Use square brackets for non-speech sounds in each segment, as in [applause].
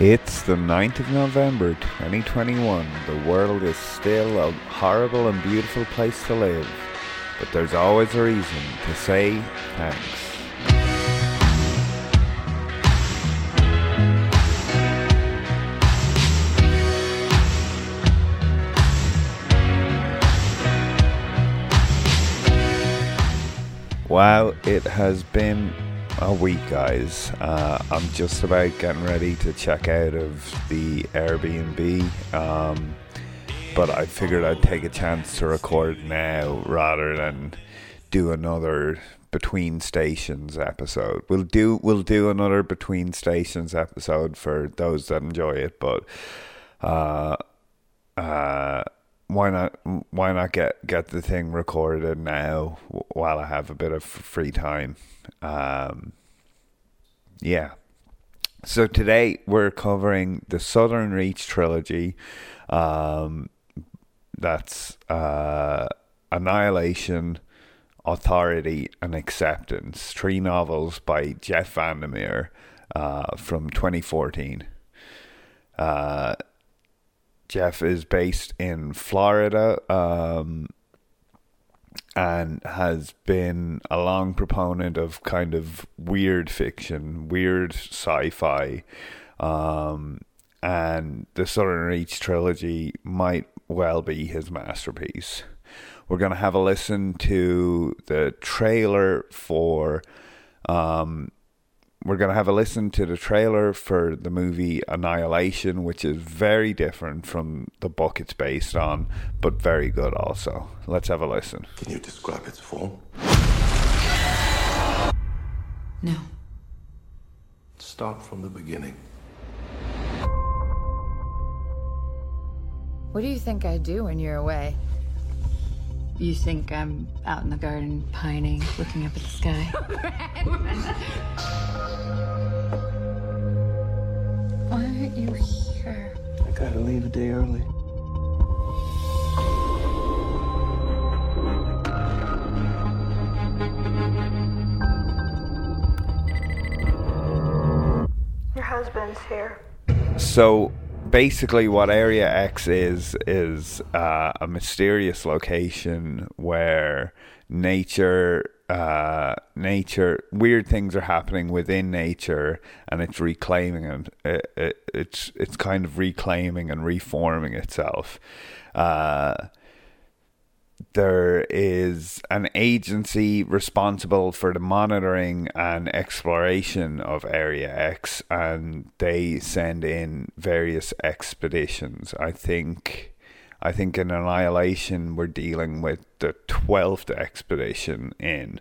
It's the 9th of November 2021. The world is still a horrible and beautiful place to live, but there's always a reason to say thanks. Wow, it has been a week, guys. Uh, I'm just about getting ready to check out of the Airbnb, um, but I figured I'd take a chance to record now rather than do another between stations episode. We'll do we'll do another between stations episode for those that enjoy it, but uh, uh, why not why not get get the thing recorded now while I have a bit of free time. Um, yeah. So today we're covering the Southern Reach trilogy. Um, that's uh, Annihilation, Authority, and Acceptance. Three novels by Jeff Vandermeer uh, from 2014. Uh, Jeff is based in Florida um, and has been a long proponent of kind of weird fiction, weird sci fi. Um, and the Southern Reach trilogy might well be his masterpiece. We're going to have a listen to the trailer for um, we're going to have a listen to the trailer for the movie Annihilation, which is very different from the book it's based on, but very good also. Let's have a listen. Can you describe its form? No. Start from the beginning. What do you think I do when you're away? You think I'm out in the garden pining, looking up at the sky? [laughs] you here? I gotta leave a day early. Your husband's here. So basically, what Area X is is uh, a mysterious location where nature, uh, nature, weird things are happening within nature, and it's reclaiming and It, it, it's it's kind of reclaiming and reforming itself. Uh, there is an agency responsible for the monitoring and exploration of Area X, and they send in various expeditions. I think, I think in Annihilation we're dealing with the twelfth expedition in,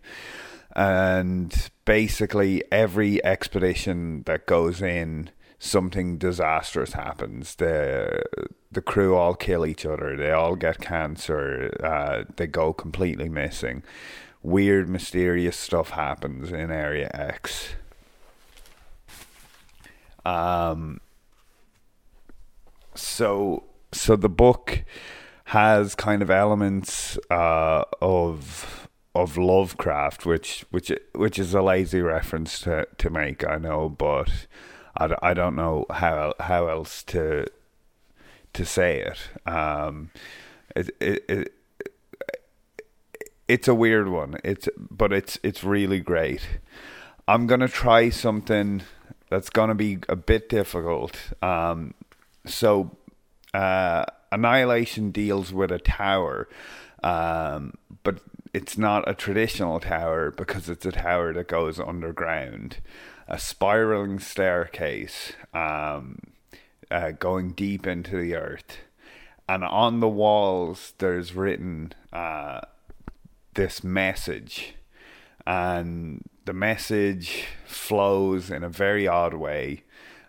and basically every expedition that goes in something disastrous happens. The the crew all kill each other. They all get cancer. Uh, they go completely missing. Weird, mysterious stuff happens in Area X. Um. So so the book has kind of elements uh, of of Lovecraft, which which which is a lazy reference to to make. I know, but I, I don't know how how else to to say it. Um, it, it, it it's a weird one. It's but it's it's really great. I'm gonna try something that's gonna be a bit difficult. Um, so, uh, Annihilation deals with a tower, um, but it's not a traditional tower because it's a tower that goes underground a spiraling staircase um, uh, going deep into the earth. And on the walls, there's written uh, this message. And the message flows in a very odd way.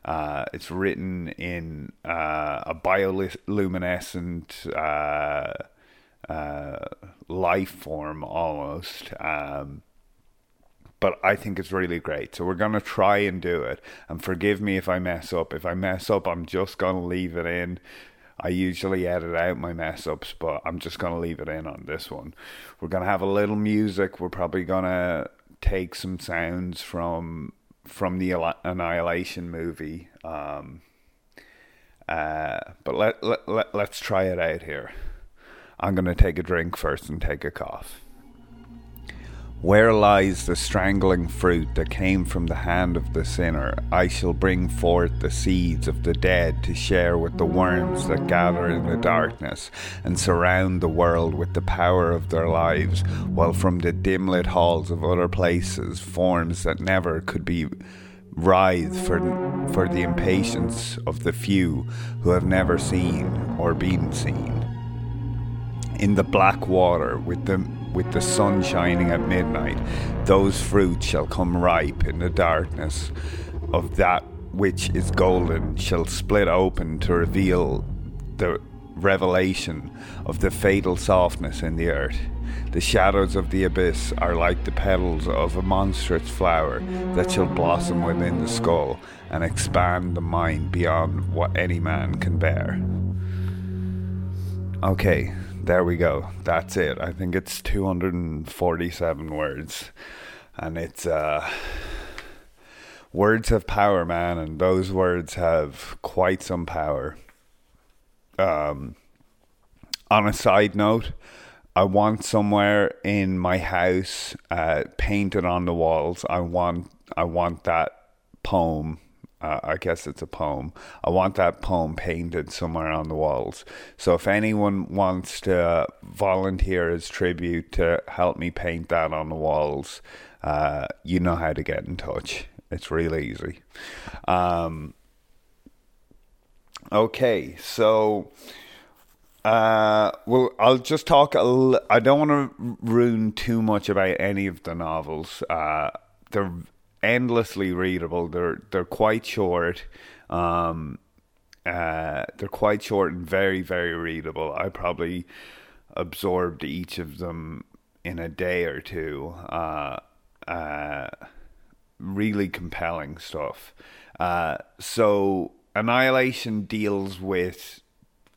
Uh, it's written in uh, a bioluminescent uh, uh, life form almost. Um, but I think it's really great. So we're going to try and do it. And forgive me if I mess up. If I mess up, I'm just going to leave it in. I usually edit out my mess ups, but I'm just going to leave it in on this one. We're going to have a little music. We're probably going to take some sounds from from the Annihilation movie. Um, Uh, but let, let, let, let's try it out here. I'm going to take a drink first and take a cough. Where lies the strangling fruit that came from the hand of the sinner? I shall bring forth the seeds of the dead to share with the worms that gather in the darkness and surround the world with the power of their lives, while from the dim lit halls of other places, forms that never could be writhe for, for the impatience of the few who have never seen or been seen. In the black water, with the with the sun shining at midnight, those fruits shall come ripe in the darkness of that which is golden, shall split open to reveal the revelation of the fatal softness in the earth. The shadows of the abyss are like the petals of a monstrous flower that shall blossom within the skull and expand the mind beyond what any man can bear. Okay, there we go. That's it. I think it's 247 words. And it's, uh, words have power, man, and those words have quite some power. Um, on a side note, I want somewhere in my house uh, painted on the walls. I want I want that poem uh, I guess it's a poem. I want that poem painted somewhere on the walls. So if anyone wants to volunteer as tribute to help me paint that on the walls, uh, you know how to get in touch. It's really easy. Um, okay, so. Uh, well, I'll just talk. I l- I don't want to ruin too much about any of the novels. Uh, they're endlessly readable. They're they're quite short. Um, uh, they're quite short and very very readable. I probably absorbed each of them in a day or two. Uh, uh, really compelling stuff. Uh, so Annihilation deals with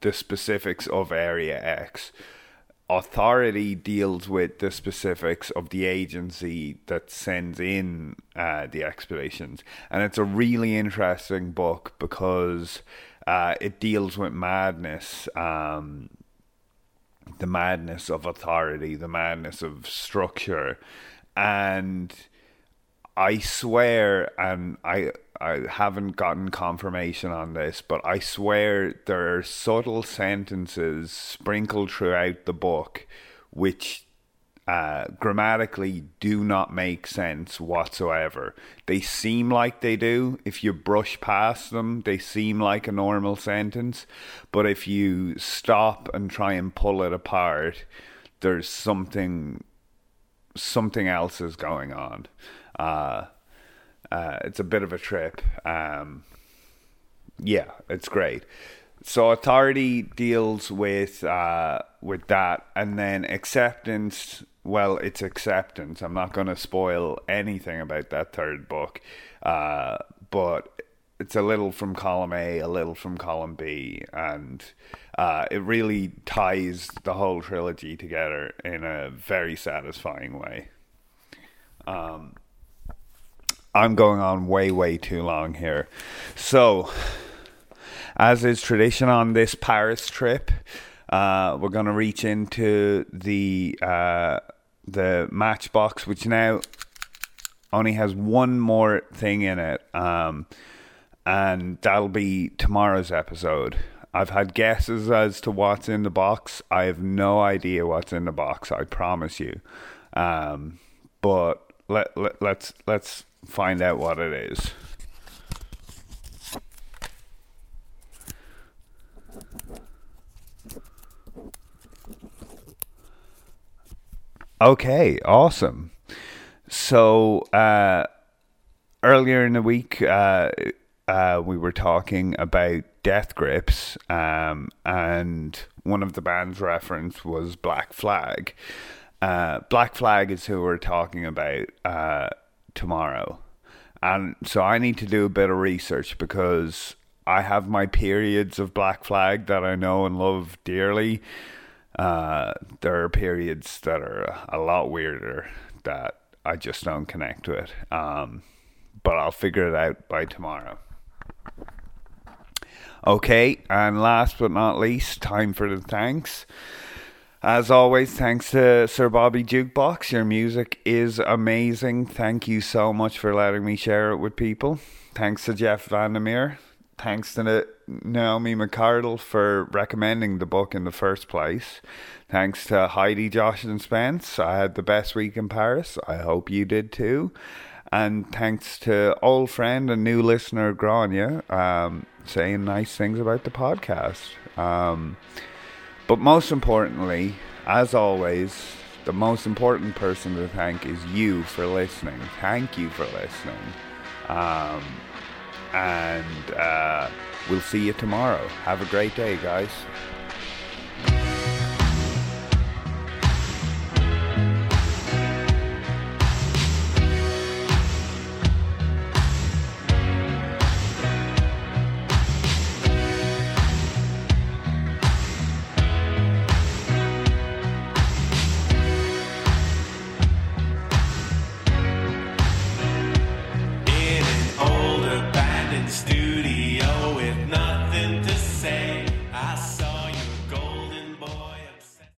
the specifics of Area X authority deals with the specifics of the agency that sends in uh, the expeditions. And it's a really interesting book because uh, it deals with madness. Um, the madness of authority, the madness of structure, and I swear, and I I haven't gotten confirmation on this, but I swear there are subtle sentences sprinkled throughout the book which uh, grammatically do not make sense whatsoever. They seem like they do. If you brush past them, they seem like a normal sentence. But if you stop and try and pull it apart, there's something something else is going on. Uh, uh, it's a bit of a trip. Um, yeah, it's great. So authority deals with uh, with that, and then acceptance. Well, it's acceptance. I'm not going to spoil anything about that third book, uh, but it's a little from column A, a little from column B, and uh, it really ties the whole trilogy together in a very satisfying way. Um, I'm going on way, way too long here. So, as is tradition on this Paris trip, uh, we're going to reach into the uh, the Matchbox, which now only has one more thing in it, um, and that'll be tomorrow's episode. I've had guesses as to what's in the box. I have no idea what's in the box. I promise you. Um, but let, let let's let's find out what it is. Okay, awesome. So uh, earlier in the week, uh, uh, we were talking about death grips, um, and one of the band's reference was Black Flag. Uh, Black Flag is who we're talking about uh, tomorrow. And so I need to do a bit of research because I have my periods of Black Flag that I know and love dearly. Uh, there are periods that are a lot weirder that I just don't connect with. Um, but I'll figure it out by tomorrow. Okay, and last but not least, time for the thanks. As always, thanks to Sir Bobby Jukebox. Your music is amazing. Thank you so much for letting me share it with people. Thanks to Jeff Vandermeer. Thanks to Naomi McCardle for recommending the book in the first place. Thanks to Heidi, Josh, and Spence. I had the best week in Paris. I hope you did too. And thanks to old friend and new listener Grania um, saying nice things about the podcast. Um, but most importantly, as always, the most important person to thank is you for listening. Thank you for listening. Um, and uh, we'll see you tomorrow. Have a great day, guys.